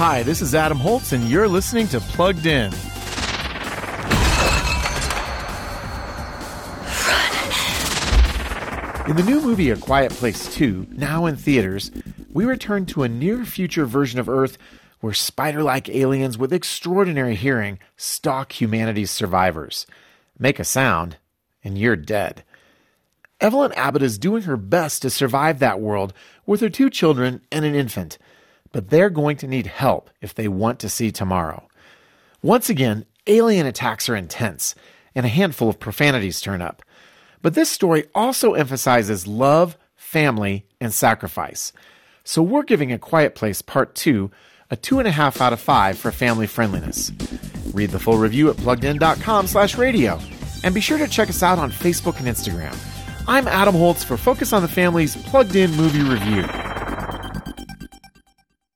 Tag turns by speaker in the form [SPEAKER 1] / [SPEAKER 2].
[SPEAKER 1] Hi, this is Adam Holz, and you're listening to Plugged In. In the new movie A Quiet Place 2, now in theaters, we return to a near future version of Earth where spider like aliens with extraordinary hearing stalk humanity's survivors. Make a sound, and you're dead. Evelyn Abbott is doing her best to survive that world with her two children and an infant, but they're going to need help if they want to see tomorrow. Once again, alien attacks are intense, and a handful of profanities turn up. But this story also emphasizes love, family, and sacrifice. So we're giving A Quiet Place Part 2 a 2.5 out of 5 for family friendliness. Read the full review at pluggedin.com slash radio. And be sure to check us out on Facebook and Instagram. I'm Adam Holz for Focus on the Family's Plugged In Movie Review.